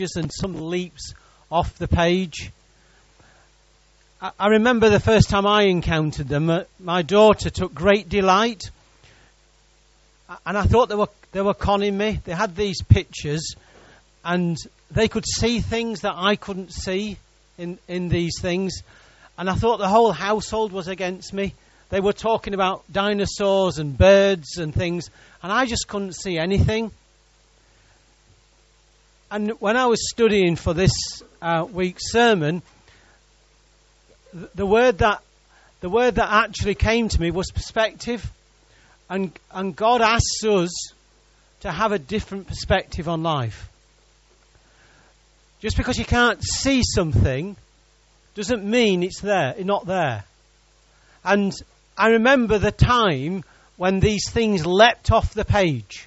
and some leaps off the page. I, I remember the first time I encountered them, uh, my daughter took great delight, and I thought they were, they were conning me. They had these pictures, and they could see things that I couldn't see in, in these things. And I thought the whole household was against me. They were talking about dinosaurs and birds and things, and I just couldn't see anything. And when I was studying for this uh, week's sermon, the, the word that the word that actually came to me was perspective, and and God asks us to have a different perspective on life. Just because you can't see something doesn't mean it's there, it's not there. And I remember the time when these things leapt off the page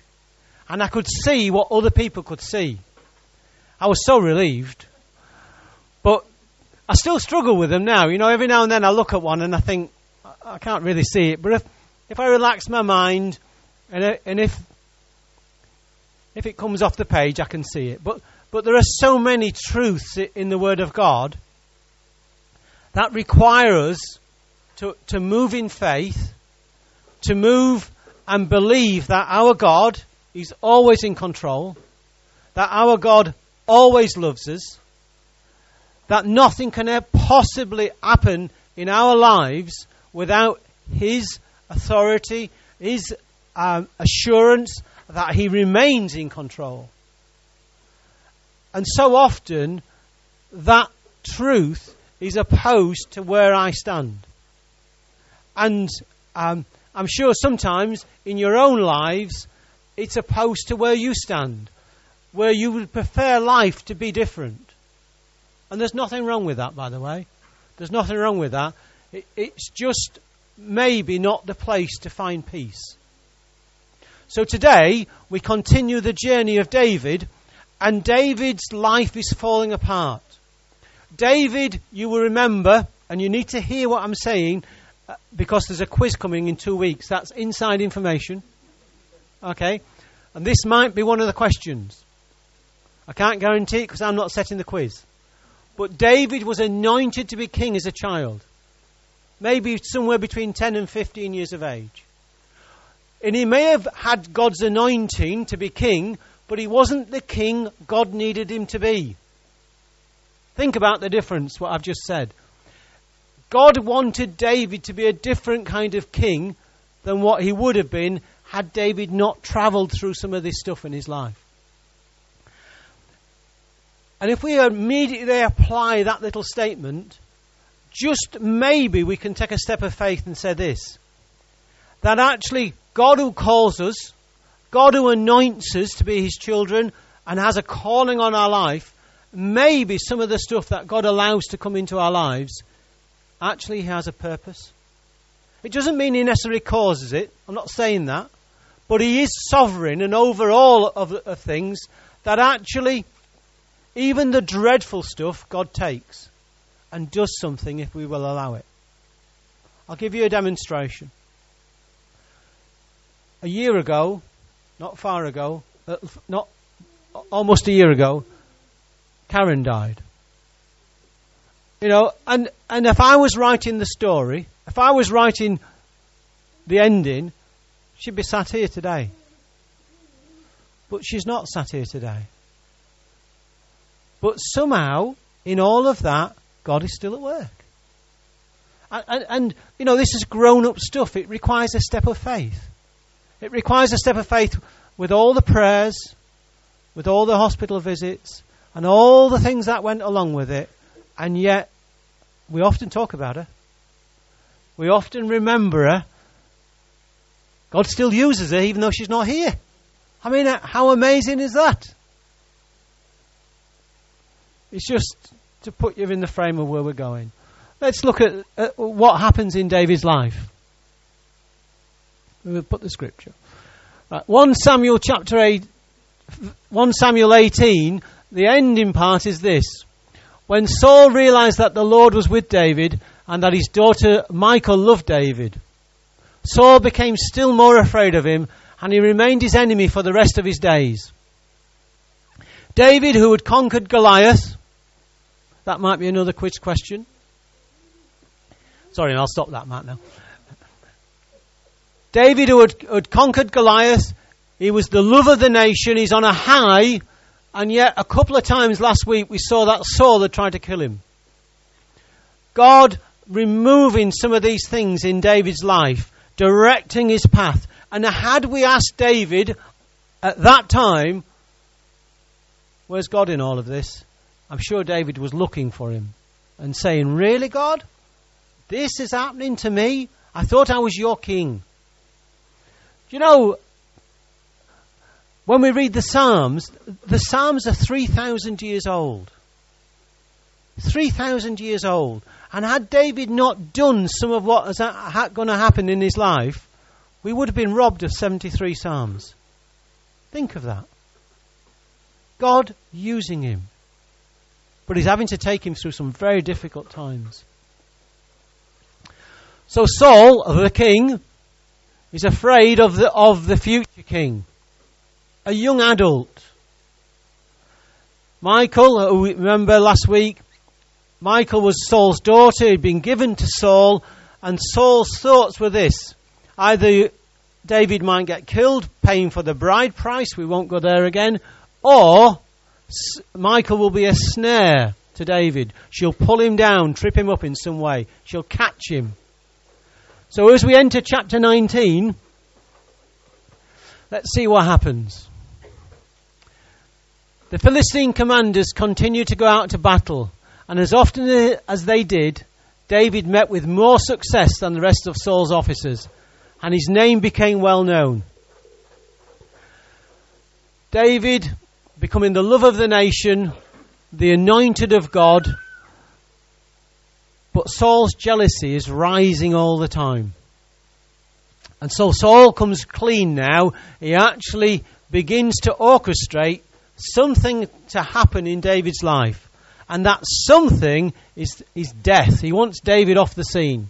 and I could see what other people could see. I was so relieved. But I still struggle with them now. You know, every now and then I look at one and I think, I can't really see it. But if, if I relax my mind and, uh, and if, if it comes off the page, I can see it. But, but there are so many truths in the Word of God that require us to, to move in faith, to move and believe that our God is always in control, that our God always loves us, that nothing can ever possibly happen in our lives without His authority, His um, assurance that He remains in control. And so often, that truth is opposed to where I stand. And um, I'm sure sometimes in your own lives, it's opposed to where you stand, where you would prefer life to be different. And there's nothing wrong with that, by the way. There's nothing wrong with that. It, it's just maybe not the place to find peace. So today, we continue the journey of David, and David's life is falling apart. David, you will remember, and you need to hear what I'm saying, uh, because there's a quiz coming in two weeks. That's inside information. Okay? And this might be one of the questions. I can't guarantee it because I'm not setting the quiz. But David was anointed to be king as a child. Maybe somewhere between 10 and 15 years of age. And he may have had God's anointing to be king, but he wasn't the king God needed him to be. Think about the difference, what I've just said. God wanted David to be a different kind of king than what he would have been had David not traveled through some of this stuff in his life. And if we immediately apply that little statement, just maybe we can take a step of faith and say this that actually God who calls us, God who anoints us to be his children and has a calling on our life, maybe some of the stuff that God allows to come into our lives actually has a purpose. It doesn't mean he necessarily causes it. I'm not saying that. But he is sovereign and over all of, of things that actually, even the dreadful stuff, God takes and does something if we will allow it. I'll give you a demonstration. A year ago, not far ago, uh, not almost a year ago, Karen died. You know, and, and if I was writing the story, if I was writing the ending, she'd be sat here today. But she's not sat here today. But somehow, in all of that, God is still at work. And, and, and, you know, this is grown up stuff. It requires a step of faith. It requires a step of faith with all the prayers, with all the hospital visits, and all the things that went along with it. And yet, we often talk about her. We often remember her. God still uses her even though she's not here. I mean, how amazing is that? It's just to put you in the frame of where we're going. Let's look at, at what happens in David's life. We'll put the scripture. Right, 1 Samuel chapter 8, 1 Samuel 18 the ending part is this. When Saul realized that the Lord was with David and that his daughter Michal loved David, Saul became still more afraid of him and he remained his enemy for the rest of his days. David, who had conquered Goliath. That might be another quiz question. Sorry, I'll stop that, Matt, now. David, who had, had conquered Goliath, he was the love of the nation, he's on a high, and yet a couple of times last week we saw that Saul had tried to kill him. God removing some of these things in David's life, directing his path. And had we asked David at that time, where's God in all of this? I'm sure David was looking for him and saying, Really, God? This is happening to me? I thought I was your king. You know, when we read the Psalms, the Psalms are 3,000 years old. 3,000 years old. And had David not done some of what was going to happen in his life, we would have been robbed of 73 Psalms. Think of that. God using him. But he's having to take him through some very difficult times. So Saul, the king, is afraid of the, of the future king. A young adult. Michal, uh, who remember last week, Michal was Saul's daughter, He'd been given to Saul, and Saul's thoughts were this either David might get killed, paying for the bride price, we won't go there again, or Michal will be a snare to David. She'll pull him down, trip him up in some way, she'll catch him. So as we enter chapter 19, let's see what happens. The Philistine commanders continue to go out to battle. And as often as they did, David met with more success than the rest of Saul's officers, and his name became well known. David becoming the love of the nation, the anointed of God, but Saul's jealousy is rising all the time. And so Saul comes clean now. He actually begins to orchestrate something to happen in David's life. And that something is, is death. He wants David off the scene.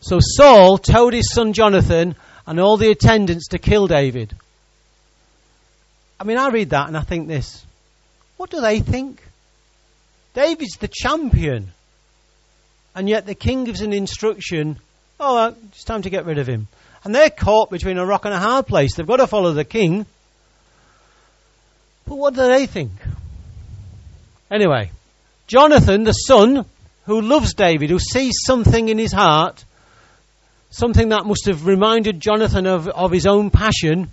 So Saul told his son Jonathan and all the attendants to kill David. I mean, I read that and I think this. What do they think? David's the champion. And yet the king gives an instruction, oh, uh, it's time to get rid of him. And they're caught between a rock and a hard place. They've got to follow the king. But what do they think? Anyway, Jonathan, the son, who loves David, who sees something in his heart, something that must have reminded Jonathan of, of his own passion,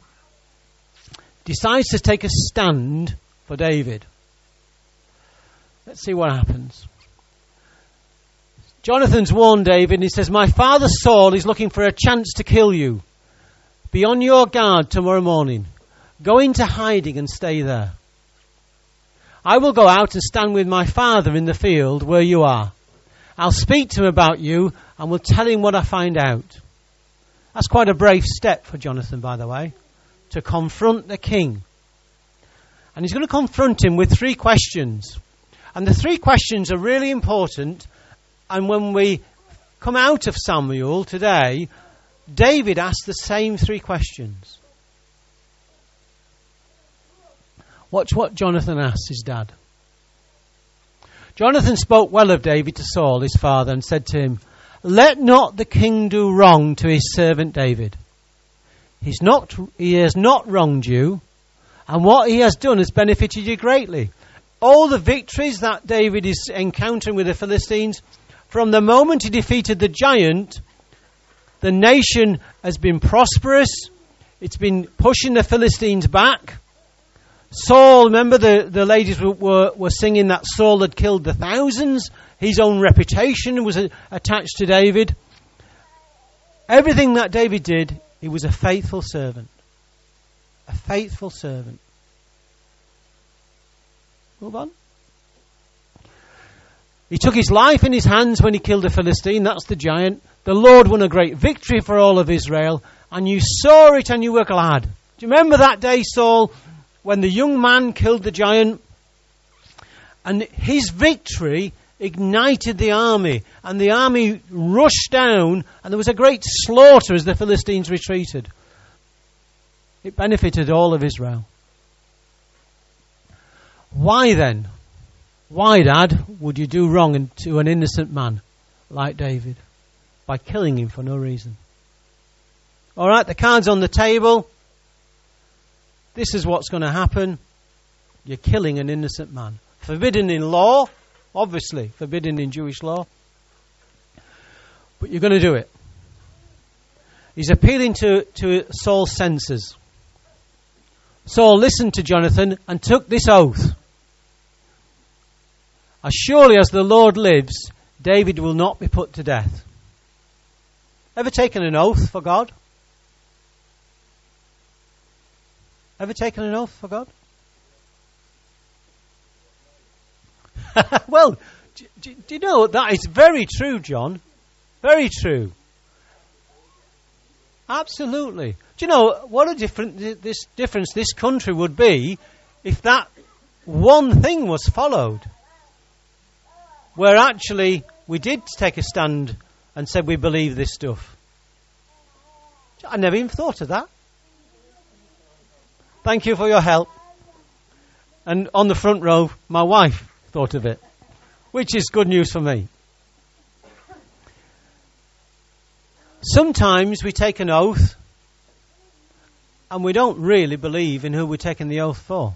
decides to take a stand for David. Let's see what happens. Jonathan's warned David and he says, My father Saul is looking for a chance to kill you. Be on your guard tomorrow morning. Go into hiding and stay there. I will go out and stand with my father in the field where you are. I'll speak to him about you and will tell him what I find out. That's quite a brave step for Jonathan, by the way, to confront the king. And he's going to confront him with three questions. And the three questions are really important. And when we come out of Samuel today, David asked the same three questions. Watch what Jonathan asks his dad. Jonathan spoke well of David to Saul, his father, and said to him, Let not the king do wrong to his servant David. He's not, he has not wronged you, and what he has done has benefited you greatly. All the victories that David is encountering with the Philistines, from the moment he defeated the giant, the nation has been prosperous. It's been pushing the Philistines back. Saul, remember the, the ladies were, were, were singing that Saul had killed the thousands? His own reputation was attached to David. Everything that David did, he was a faithful servant. A faithful servant. Move on. He took his life in his hands when he killed the Philistine. That's the giant. The Lord won a great victory for all of Israel. And you saw it and you were glad. Do you remember that day, Saul, when the young man killed the giant, and his victory ignited the army, and the army rushed down, and there was a great slaughter as the Philistines retreated. It benefited all of Israel. Why then? Why, Dad, would you do wrong to an innocent man like David? By killing him for no reason. Alright, the card's on the table. This is what's going to happen. You're killing an innocent man. Forbidden in law, obviously, forbidden in Jewish law. But you're going to do it. He's appealing to, to Saul's senses. Saul listened to Jonathan and took this oath. As surely as the Lord lives, David will not be put to death. Ever taken an oath for God? Ever taken an oath for God? well, do, do, do, you know that is very true, John? Very true. Absolutely. Do you know what a different this difference this country would be if that one thing was followed, where actually we did take a stand and said we believe this stuff. I never even thought of that. Thank you for your help. And on the front row, my wife thought of it, which is good news for me. Sometimes we take an oath and we don't really believe in who we're taking the oath for.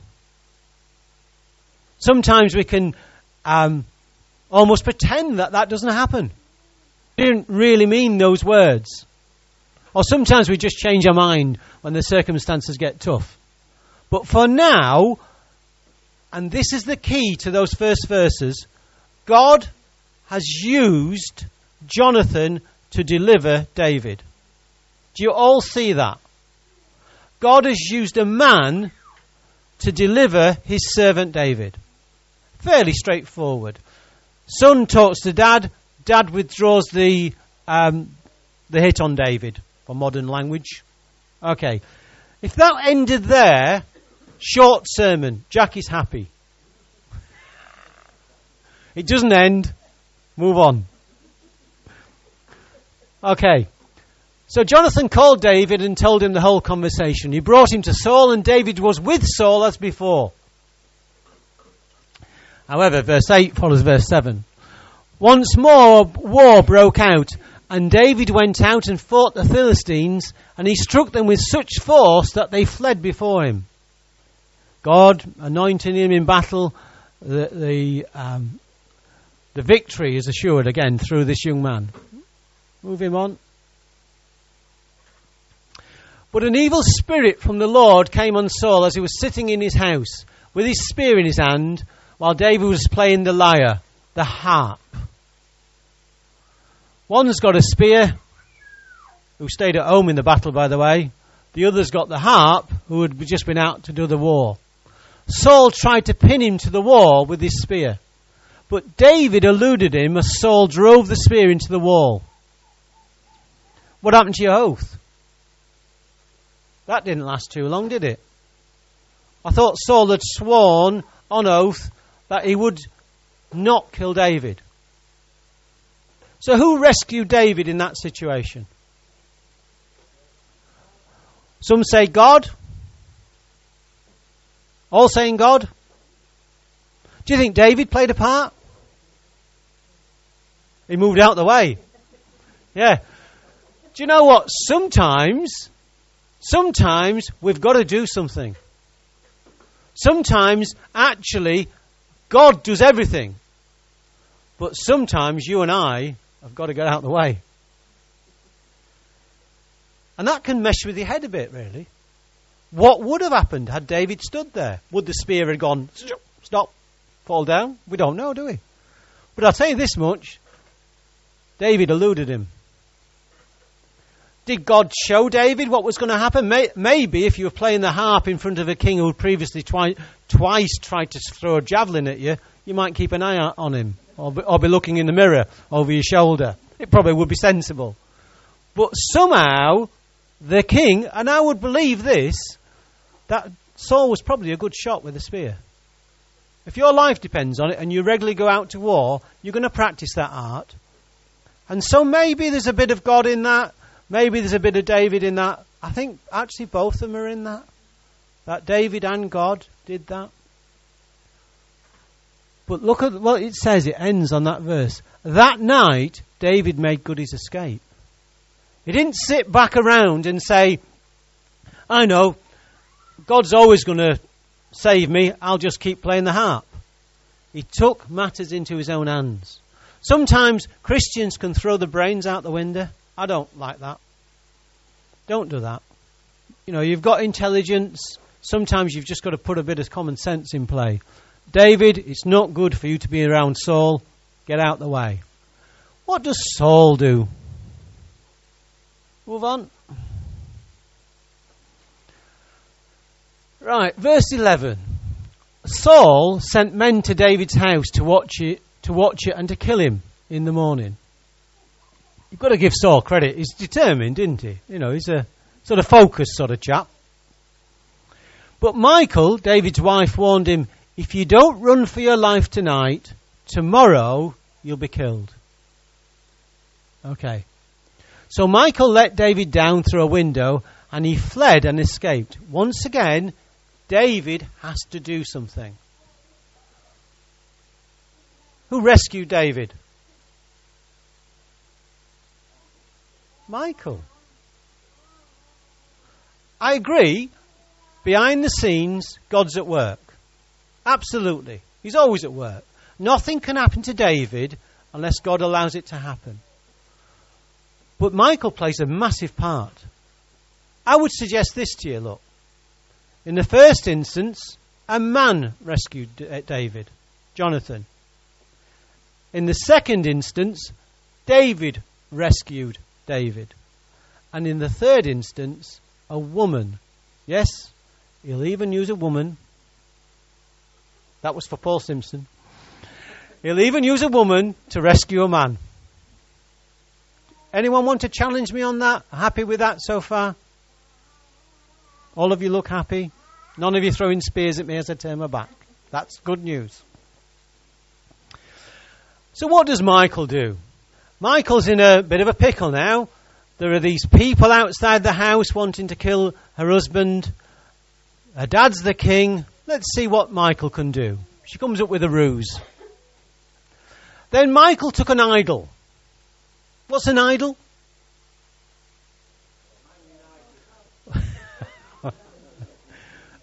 Sometimes we can um, almost pretend that that doesn't happen. We didn't really mean those words. Or sometimes we just change our mind when the circumstances get tough. But for now, and this is the key to those first verses, God has used Jonathan to deliver David. Do you all see that? God has used a man to deliver his servant David. Fairly straightforward. Son talks to dad, dad withdraws the, um, the hit on David, for modern language. Okay. If that ended there, short sermon, Jack is happy. It doesn't end. Move on. Okay. So Jonathan called David and told him the whole conversation. He brought him to Saul, and David was with Saul as before. However, verse 8 follows verse 7. Once more, war broke out, and David went out and fought the Philistines, and he struck them with such force that they fled before him. God anointing him in battle, the, the, um, the victory is assured again through this young man. Move him on. But an evil spirit from the Lord came on Saul as he was sitting in his house with his spear in his hand while David was playing the lyre, the harp. One's got a spear, who stayed at home in the battle, by the way. The other's got the harp, who had just been out to do the war. Saul tried to pin him to the wall with his spear. But David eluded him as Saul drove the spear into the wall. What happened to your oath? That didn't last too long, did it? I thought Saul had sworn on oath that he would not kill David. So, who rescued David in that situation? Some say God. All saying God. Do you think David played a part? He moved out the way. Yeah. Do you know what? Sometimes, sometimes we've got to do something. Sometimes, actually, God does everything. But sometimes you and I have got to get out of the way. And that can mess with your head a bit, really. What would have happened had David stood there? Would the spear have gone, stop, fall down? We don't know, do we? But I'll tell you this much David eluded him. Did God show David what was going to happen? Maybe if you were playing the harp in front of a king who had previously twi- twice tried to throw a javelin at you, you might keep an eye on him or be, or be looking in the mirror over your shoulder. It probably would be sensible. But somehow, the king, and I would believe this, that Saul was probably a good shot with a spear. If your life depends on it and you regularly go out to war, you're going to practice that art. And so maybe there's a bit of God in that Maybe there's a bit of David in that. I think actually both of them are in that. That David and God did that. But look at what it says. It ends on that verse. That night, David made good his escape. He didn't sit back around and say, I know, God's always going to save me. I'll just keep playing the harp. He took matters into his own hands. Sometimes Christians can throw the brains out the window. I don't like that. Don't do that. You know, you've got intelligence. Sometimes you've just got to put a bit of common sense in play. David, it's not good for you to be around Saul. Get out the way. What does Saul do? Move on. Right, verse 11. Saul sent men to David's house to watch it, to watch it and to kill him in the morning. You've got to give Saul credit. He's determined, isn't he? You know, he's a sort of focused sort of chap. But Michal, David's wife, warned him, if you don't run for your life tonight, tomorrow you'll be killed. Okay. So Michal let David down through a window and he fled and escaped. Once again, David has to do something. Who rescued David? Michal. I agree, behind the scenes, God's at work. Absolutely. He's always at work. Nothing can happen to David unless God allows it to happen. But Michal plays a massive part. I would suggest this to you look. In the first instance, a man rescued uh, David, Jonathan. In the second instance, David rescued David. And in the third instance, a woman. Yes, he'll even use a woman. That was for Paul Simpson. He'll even use a woman to rescue a man. Anyone want to challenge me on that? Happy with that so far? All of you look happy. None of you throwing spears at me as I turn my back. That's good news. So, what does Michal do? Michal's in a bit of a pickle now. There are these people outside the house wanting to kill her husband. Her dad's the king. Let's see what Michal can do. She comes up with a ruse. Then Michal took an idol. What's an idol?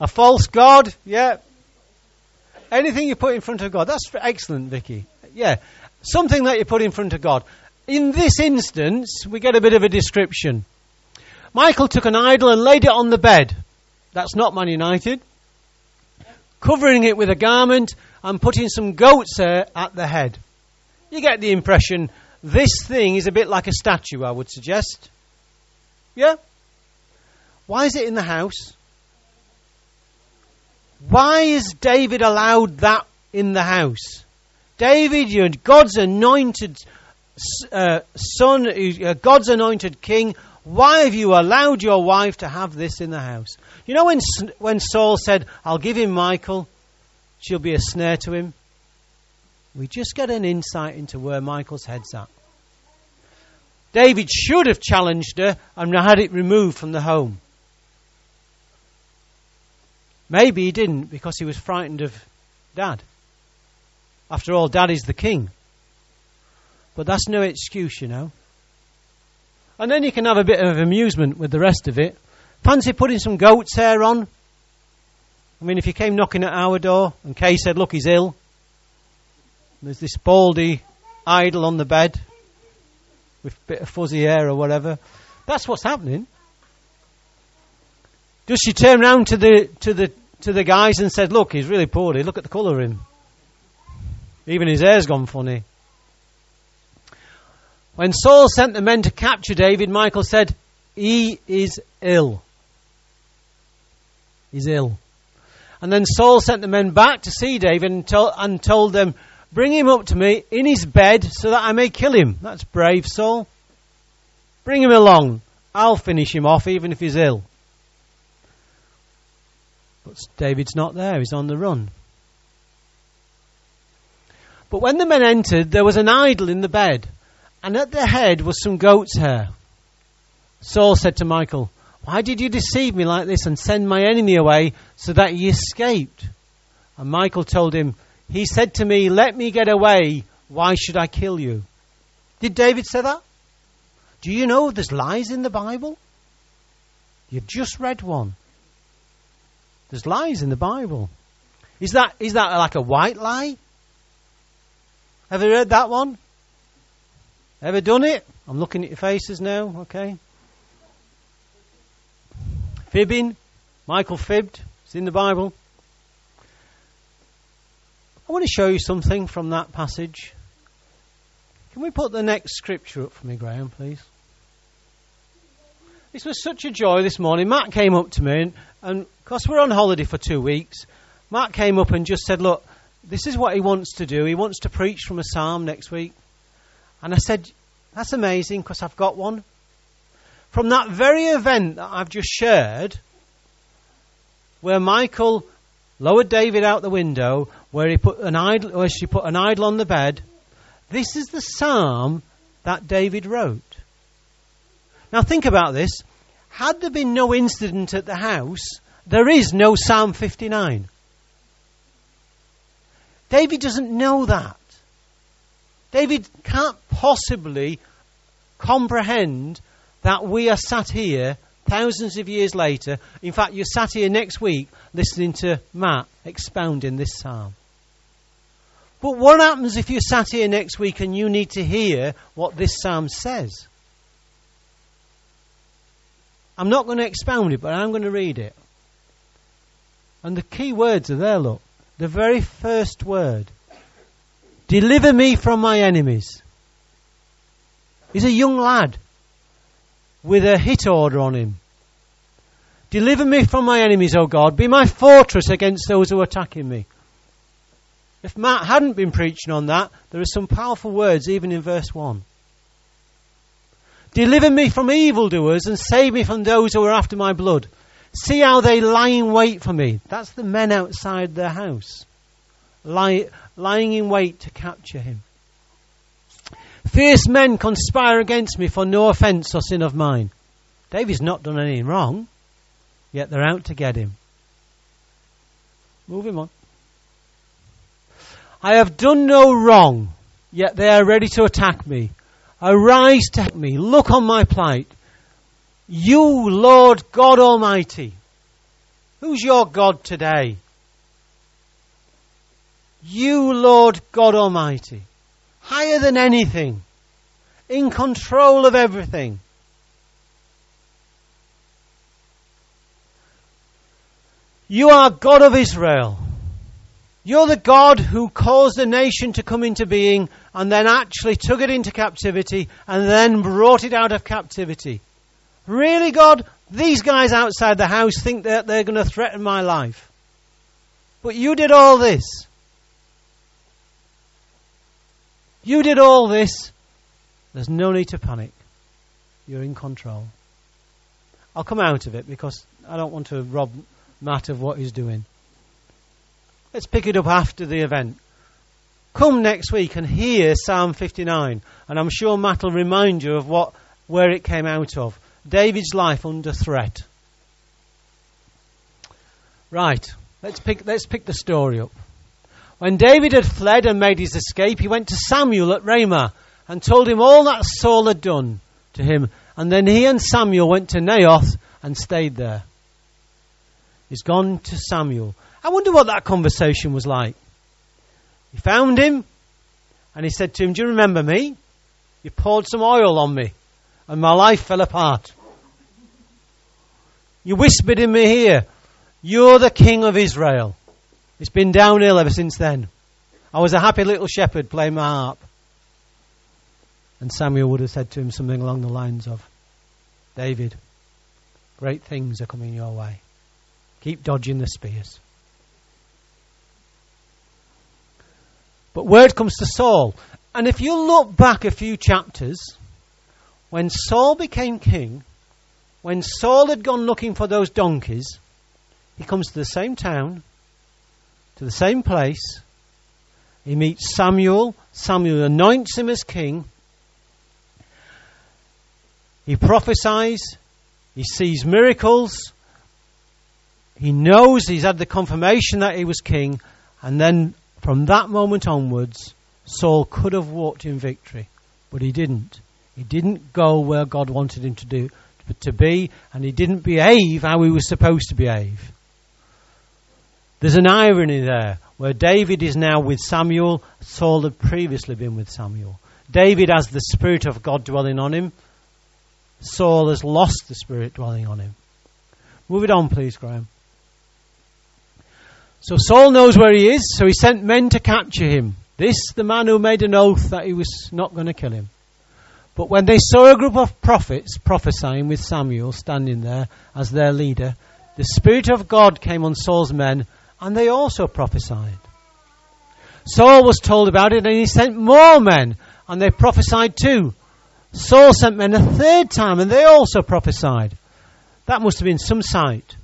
A false God, yeah. Anything you put in front of God. That's excellent, Vicky. Yeah. Something that you put in front of God. In this instance, we get a bit of a description. Michal took an idol and laid it on the bed. That's not Man United. Covering it with a garment and putting some goat's hair at the head. You get the impression this thing is a bit like a statue, I would suggest. Yeah? Why is it in the house? Why is David allowed that in the house? David, you're God's anointed uh, son, uh, God's anointed king. Why have you allowed your wife to have this in the house? You know when, when Saul said, I'll give him Michal," she'll be a snare to him? We just get an insight into where Michal's head's at. David should have challenged her and had it removed from the home. Maybe he didn't because he was frightened of dad. After all, dad is the king. But that's no excuse, you know. And then you can have a bit of amusement with the rest of it. Fancy putting some goat's hair on? I mean, if you came knocking at our door and Kay said, Look, he's ill. There's this baldy idol on the bed with a bit of fuzzy hair or whatever. That's what's happening. Does she turn round to the to the to the guys and said, Look, he's really poorly. Look at the colour of him. Even his hair's gone funny. When Saul sent the men to capture David, Michal said, He is ill. He's ill. And then Saul sent the men back to see David and, to- and told them, Bring him up to me in his bed so that I may kill him. That's brave, Saul. Bring him along. I'll finish him off even if he's ill. But David's not there, he's on the run. But when the men entered, there was an idol in the bed, and at the head was some goat's hair. Saul said to Michal, Why did you deceive me like this and send my enemy away so that he escaped? And Michal told him, he said to me, Let me get away. Why should I kill you? Did David say that? Do you know there's lies in the Bible? You've just read one. There's lies in the Bible. Is that, is that like a white lie? Have you read that one? Ever done it? I'm looking at your faces now, okay? Fibbing. Michal fibbed. It's in the Bible. I want to show you something from that passage. Can we put the next scripture up for me, Graham, please? This was such a joy this morning. Matt came up to me, and because we're on holiday for two weeks, Matt came up and just said, Look, this is what he wants to do. He wants to preach from a psalm next week. And I said, That's amazing because I've got one. From that very event that I've just shared, where Michal lowered David out the window, where he put an idol, where she put an idol on the bed, this is the psalm that David wrote. Now think about this. Had there been no incident at the house, there is no Psalm 59. David doesn't know that. David can't possibly comprehend that we are sat here thousands of years later. In fact, you're sat here next week listening to Matt expounding this psalm. But what happens if you're sat here next week and you need to hear what this psalm says? I'm not going to expound it, but I'm going to read it. And the key words are there, look. The very first word Deliver me from my enemies. He's a young lad with a hit order on him. Deliver me from my enemies, O God. Be my fortress against those who are attacking me. If Matt hadn't been preaching on that, there are some powerful words even in verse 1. Deliver me from evildoers and save me from those who are after my blood. See how they lie in wait for me. That's the men outside their house, lie, lying in wait to capture him. Fierce men conspire against me for no offence or sin of mine. David's not done anything wrong, yet they're out to get him. Move him on. I have done no wrong, yet they are ready to attack me. Arise to help me. Look on my plight. You, Lord God Almighty. Who's your God today? You, Lord God Almighty. Higher than anything. In control of everything. You are God of Israel. You're the God who caused a nation to come into being and then actually took it into captivity and then brought it out of captivity. Really, God? These guys outside the house think that they're going to threaten my life. But you did all this. You did all this. There's no need to panic. You're in control. I'll come out of it because I don't want to rob Matt of what he's doing. Let's pick it up after the event. Come next week and hear Psalm 59, and I'm sure Matt will remind you of what, where it came out of. David's life under threat. Right, let's pick, let's pick the story up. When David had fled and made his escape, he went to Samuel at Ramah and told him all that Saul had done to him. And then he and Samuel went to Naioth and stayed there. He's gone to Samuel. I wonder what that conversation was like. He found him and he said to him, Do you remember me? You poured some oil on me and my life fell apart. You whispered in my ear, You're the king of Israel. It's been downhill ever since then. I was a happy little shepherd playing my harp. And Samuel would have said to him something along the lines of, David, great things are coming your way. Keep dodging the spears. But word comes to Saul. And if you look back a few chapters, when Saul became king, when Saul had gone looking for those donkeys, he comes to the same town, to the same place. He meets Samuel. Samuel anoints him as king. He prophesies. He sees miracles. He knows he's had the confirmation that he was king. And then from that moment onwards, Saul could have walked in victory, but he didn't. He didn't go where God wanted him to do to be, and he didn't behave how he was supposed to behave. There's an irony there, where David is now with Samuel, Saul had previously been with Samuel. David has the Spirit of God dwelling on him, Saul has lost the Spirit dwelling on him. Move it on, please, Graham. So Saul knows where he is, so he sent men to capture him. This, the man who made an oath that he was not going to kill him. But when they saw a group of prophets prophesying with Samuel standing there as their leader, the Spirit of God came on Saul's men, and they also prophesied. Saul was told about it, and he sent more men, and they prophesied too. Saul sent men a third time, and they also prophesied. That must have been some sight.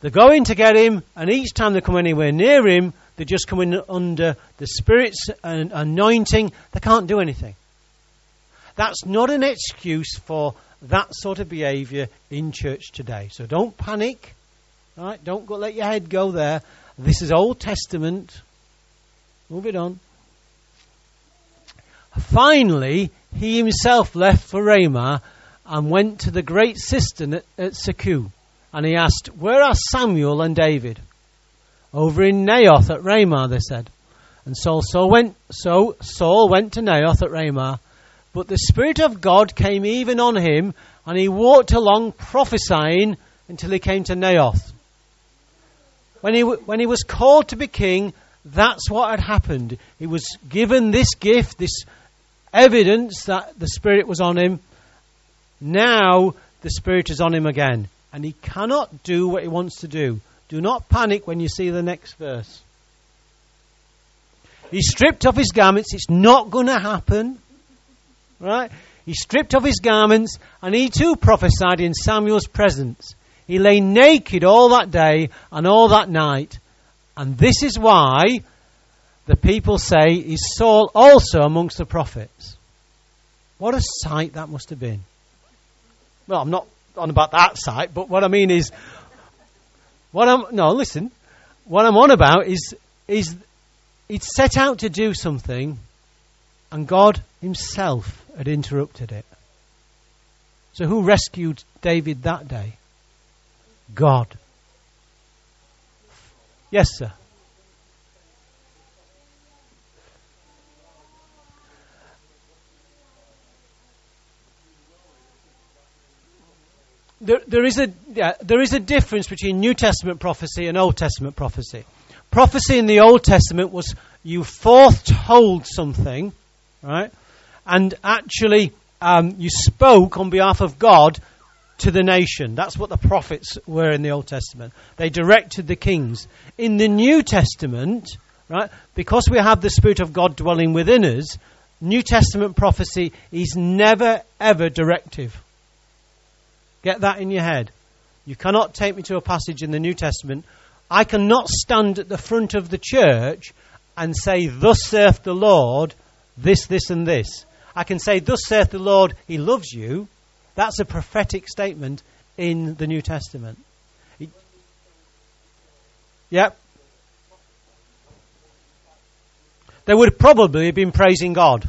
They're going to get him, and each time they come anywhere near him, they're just coming under the Spirit's anointing. They can't do anything. That's not an excuse for that sort of behavior in church today. So don't panic. Right? Don't go, let your head go there. This is Old Testament. Move it on. Finally, he himself left for Ramah and went to the great cistern at, at. And he asked, Where are Samuel and David? Over in Naioth at Ramah, they said. And Saul, so went, so Saul went to Naioth at Ramah but the Spirit of God came even on him, and he walked along prophesying until he came to Naioth. When he, when he was called to be king, that's what had happened. He was given this gift, this evidence that the Spirit was on him. Now the Spirit is on him again, and he cannot do what he wants to do. Do not panic when you see the next verse. He stripped off his garments. It's not going to happen. Right? He stripped off his garments, and he too prophesied in Samuel's presence. He lay naked all that day and all that night. And this is why the people say, Is Saul also amongst the prophets? What a sight that must have been. Well, I'm not on about that site, but what I mean is, what I'm, no, listen, what I'm on about is, is he'd set out to do something, and God Himself had interrupted it. So who rescued David that day? God. Yes, sir. There, is a, yeah, there is a difference between New Testament prophecy and Old Testament prophecy. Prophecy in the Old Testament was you foretold something, right? and actually um, you spoke on behalf of God to the nation. That's what the prophets were in the Old Testament. They directed the kings. In the New Testament, right, because we have the Spirit of God dwelling within us, New Testament prophecy is never ever directive. Get that in your head. You cannot take me to a passage in the New Testament. I cannot stand at the front of the church and say, Thus saith the Lord, this, this, and this. I can say, Thus saith the Lord, He loves you. That's a prophetic statement in the New Testament. yep. They would probably have been praising God.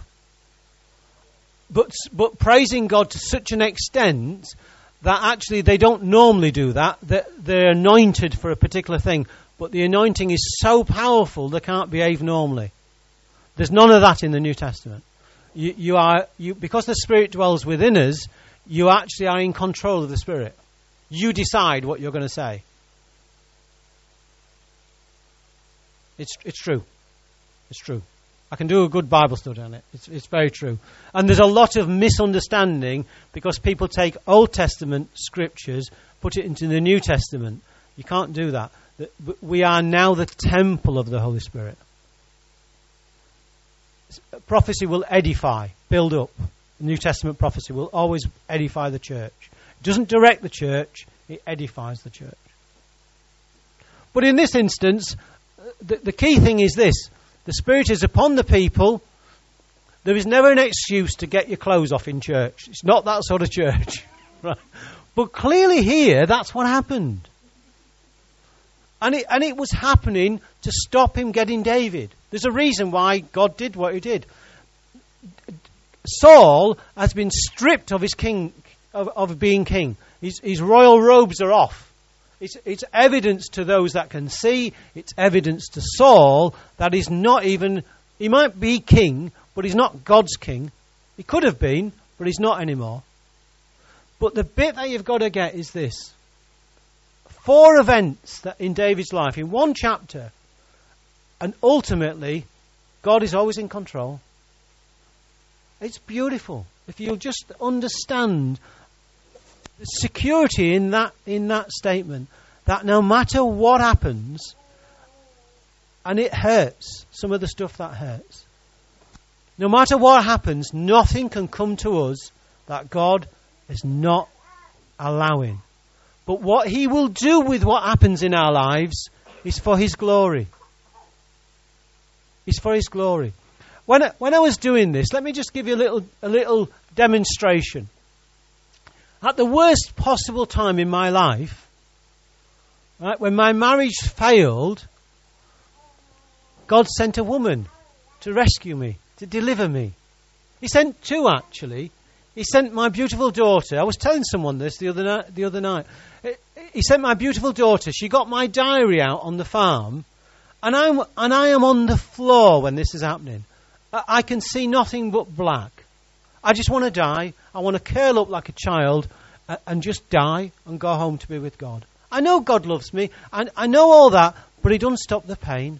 But, but praising God to such an extent that actually they don't normally do that. They're anointed for a particular thing, but the anointing is so powerful they can't behave normally. There's none of that in the New Testament you, you are you because the Spirit dwells within us. You actually are in control of the Spirit. You decide what you're going to say. It's it's true. It's true. I can do a good Bible study on it. It's, it's very true. And there's a lot of misunderstanding because people take Old Testament scriptures, put it into the New Testament. You can't do that. We are now the temple of the Holy Spirit prophecy will edify, build up. New Testament prophecy will always edify the church. It doesn't direct the church, it edifies the church. But in this instance, uh, the, the key thing is this the Spirit is upon the people. There is never an excuse to get your clothes off in church. It's not that sort of church. right? But clearly, here, that's what happened. And it, and it was happening to stop him getting David. There's a reason why God did what he did. Saul has been stripped of his king, of, of being king. His, his royal robes are off. It's, it's evidence to those that can see. It's evidence to Saul that he's not even, he might be king, but he's not God's king. He could have been, but he's not anymore. But the bit that you've got to get is this four events that in David's life in one chapter, and ultimately, God is always in control. It's beautiful. If you'll just understand security in that, in that statement, that no matter what happens, and it hurts, some of the stuff that hurts, no matter what happens, nothing can come to us that God is not allowing. But what He will do with what happens in our lives is for His glory. It's for His glory. When I, when I was doing this, let me just give you a little, a little demonstration. At the worst possible time in my life, right, when my marriage failed, God sent a woman to rescue me, to deliver me. He sent two, actually. He sent my beautiful daughter. I was telling someone this the other night. The other night. He sent my beautiful daughter. She got my diary out on the farm, and I'm and I am on the floor when this is happening. I can see nothing but black. I just want to die. I want to curl up like a child uh, and just die and go home to be with God. I know God loves me. and I know all that, but He doesn't stop the pain.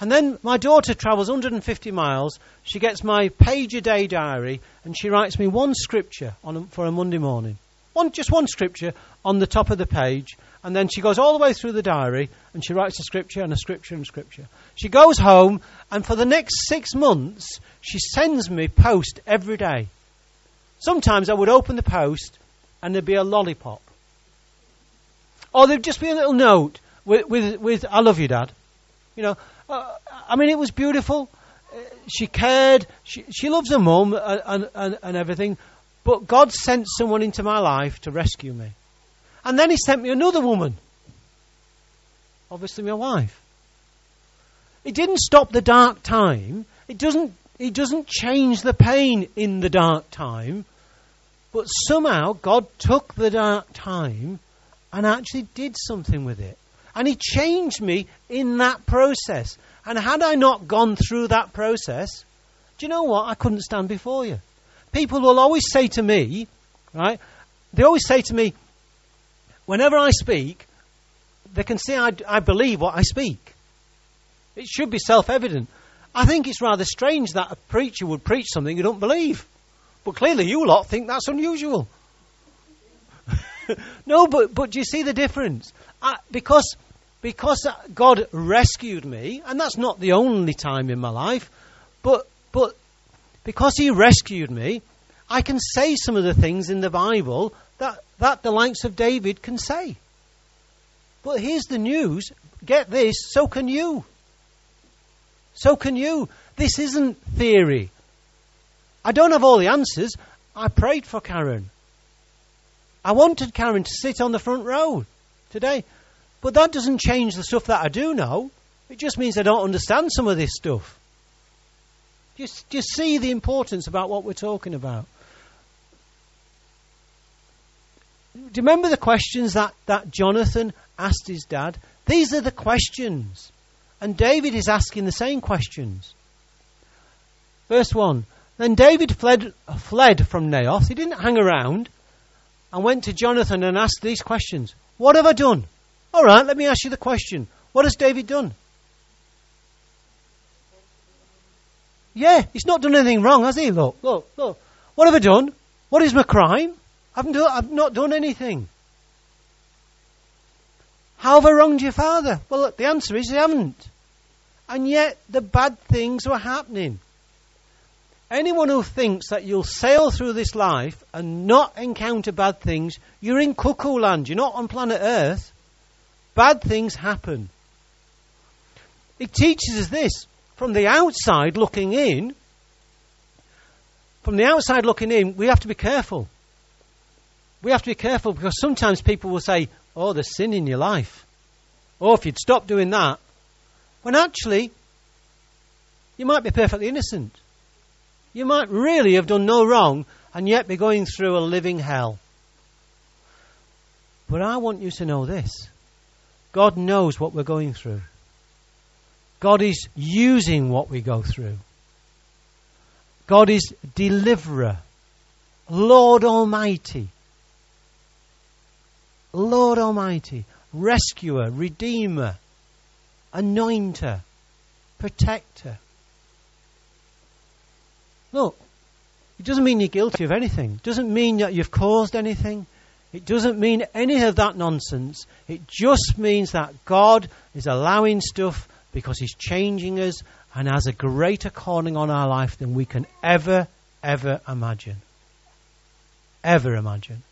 And then my daughter travels 150 miles. She gets my page a day diary and she writes me one scripture on, for a Monday morning. One, just one scripture on the top of the page. And then she goes all the way through the diary and she writes a scripture and a scripture and a scripture. She goes home and for the next six months she sends me post every day. Sometimes I would open the post and there'd be a lollipop. Or there'd just be a little note with, with, with I love you, Dad. You know, uh, I mean, it was beautiful. Uh, she cared. She, she loves her mum and, and, and everything. But God sent someone into my life to rescue me. And then He sent me another woman. Obviously, my wife. It didn't stop the dark time. It doesn't, it doesn't change the pain in the dark time. But somehow God took the dark time and actually did something with it. And He changed me in that process. And had I not gone through that process, do you know what? I couldn't stand before you. People will always say to me, right? They always say to me, whenever I speak, they can see I, I believe what I speak. It should be self evident. I think it's rather strange that a preacher would preach something you don't believe. But clearly, you lot think that's unusual. no, but, but do you see the difference? I, because, because God rescued me, and that's not the only time in my life, but, but because He rescued me, I can say some of the things in the Bible that, that the likes of David can say. But here's the news get this, so can you. So can you. This isn't theory. I don't have all the answers. I prayed for Karen. I wanted Karen to sit on the front row today. But that doesn't change the stuff that I do know. It just means I don't understand some of this stuff. Just, you see the importance about what we're talking about. Do you remember the questions that, that Jonathan asked his dad? These are the questions. And David is asking the same questions. Verse 1 Then David fled, fled from Naioth. He didn't hang around and went to Jonathan and asked these questions What have I done? All right, let me ask you the question. What has David done? Yeah, he's not done anything wrong, has he? Look, look, look. What have I done? What is my crime? I haven't do, I've not done anything. How have I wronged your father? Well, look, the answer is you haven't. And yet the bad things were happening. Anyone who thinks that you'll sail through this life and not encounter bad things, you're in cuckoo land. You're not on planet Earth. Bad things happen. It teaches us this. From the outside looking in, from the outside looking in, we have to be careful. We have to be careful because sometimes people will say, Oh, there's sin in your life. Or if you'd stop doing that, when actually you might be perfectly innocent. You might really have done no wrong and yet be going through a living hell. But I want you to know this God knows what we're going through. God is using what we go through. God is deliverer, Lord Almighty. Lord Almighty, rescuer, redeemer, anointer, protector. Look, it doesn't mean you're guilty of anything. It doesn't mean that you've caused anything. It doesn't mean any of that nonsense. It just means that God is allowing stuff because He's changing us and has a greater calling on our life than we can ever, ever imagine. Ever imagine.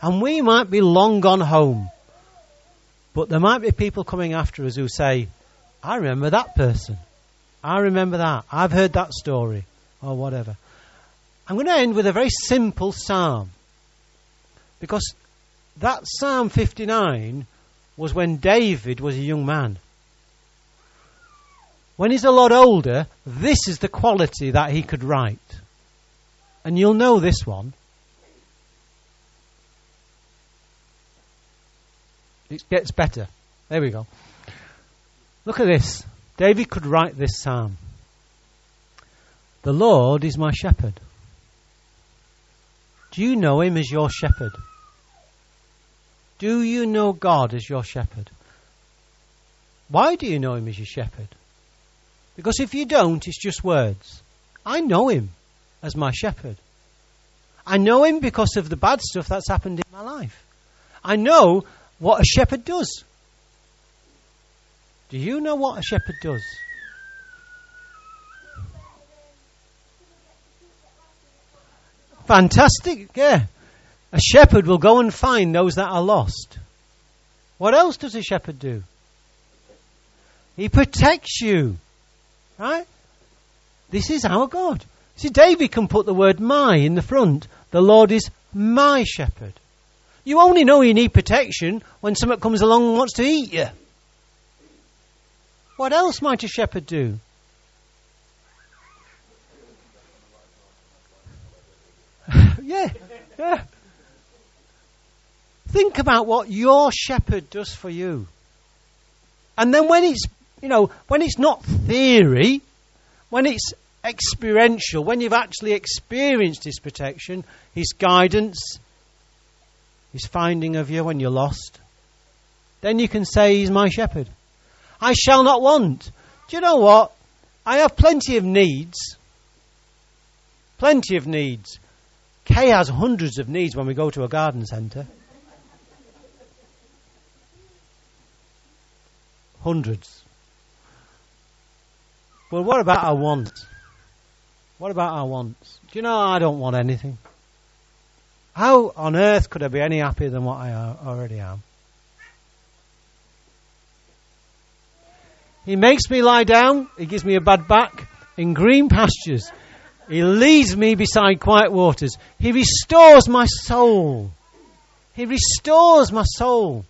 And we might be long gone home, but there might be people coming after us who say, I remember that person. I remember that. I've heard that story, or whatever. I'm going to end with a very simple psalm. Because that Psalm 59 was when David was a young man. When he's a lot older, this is the quality that he could write. And you'll know this one. It gets better. There we go. Look at this. David could write this psalm. The Lord is my shepherd. Do you know him as your shepherd? Do you know God as your shepherd? Why do you know him as your shepherd? Because if you don't, it's just words. I know him as my shepherd. I know him because of the bad stuff that's happened in my life. I know what a shepherd does. Do you know what a shepherd does? Fantastic, yeah. A shepherd will go and find those that are lost. What else does a shepherd do? He protects you. Right? This is our God. See, David can put the word my in the front. The Lord is my shepherd. You only know you need protection when someone comes along and wants to eat you. What else might a shepherd do? yeah, yeah. Think about what your shepherd does for you. And then when it's, you know, when it's not theory, when it's experiential, when you've actually experienced his protection, his guidance, his finding of you when you're lost, then you can say he's my shepherd. I shall not want. Do you know what? I have plenty of needs. Plenty of needs. Kay has hundreds of needs when we go to a garden centre. Hundreds. Well, what about our wants? What about our wants? Do you know I don't want anything? How on earth could I be any happier than what I already am? He makes me lie down. He gives me a bad back in green pastures. He leads me beside quiet waters. He restores my soul. He restores my soul.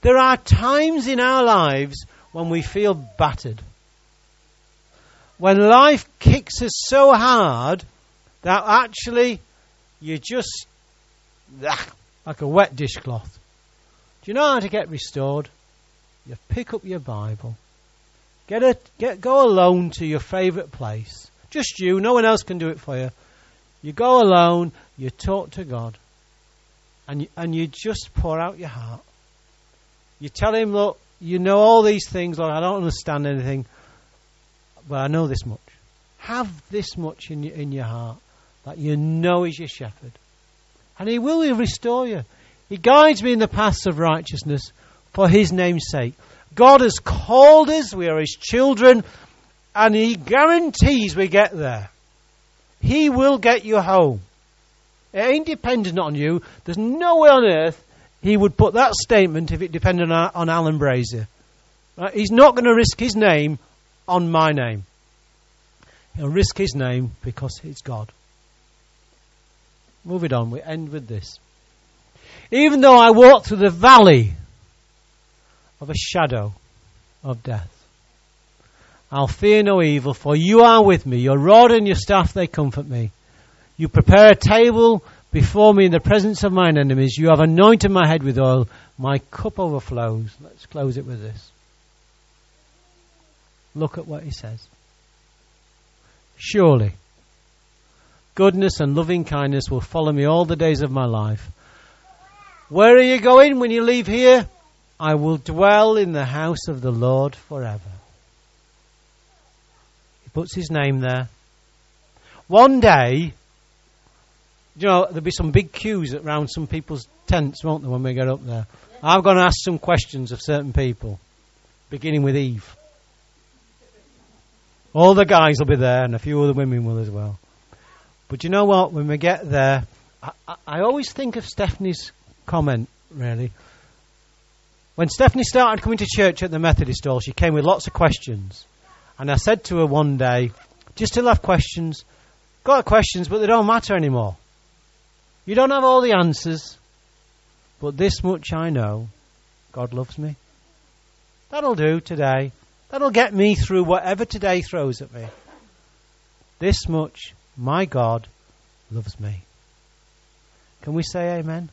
There are times in our lives when we feel battered. When life kicks us so hard that actually you just ah, like a wet dishcloth. Do you know how to get restored? You pick up your Bible. Get a get go alone to your favourite place. Just you, no one else can do it for you. You go alone, you talk to God, and you, and you just pour out your heart. You tell him, look, you know all these things, Lord, I don't understand anything, but I know this much. Have this much in your, in your heart that you know is your shepherd. And he will restore you. He guides me in the paths of righteousness for his name's sake. God has called us, we are his children, and he guarantees we get there. He will get you home. It ain't dependent on you. There's no way on earth he would put that statement if it depended on, on Alan Brazier. Right? He's not going to risk his name on my name. He'll risk his name because it's God. Move it on, we end with this. Even though I walk through the valley of a shadow of death. I'll fear no evil, for you are with me. Your rod and your staff, they comfort me. You prepare a table before me in the presence of mine enemies. You have anointed my head with oil. My cup overflows. Let's close it with this. Look at what he says. Surely, goodness and loving kindness will follow me all the days of my life. Where are you going when you leave here? I will dwell in the house of the Lord forever. He puts his name there. One day, you know, there'll be some big queues around some people's tents, won't there, when we get up there? I'm going to ask some questions of certain people, beginning with Eve. All the guys will be there, and a few other women will as well. But you know what? When we get there, I, I, always think of Stephanie's comment, really. When Stephanie started coming to church at the Methodist Hall, she came with lots of questions. And I said to her one day, you still have questions? Got questions, but they don't matter anymore. You don't have all the answers, but this much I know God loves me. That'll do today. That'll get me through whatever today throws at me. This much, my God loves me. Can we say amen?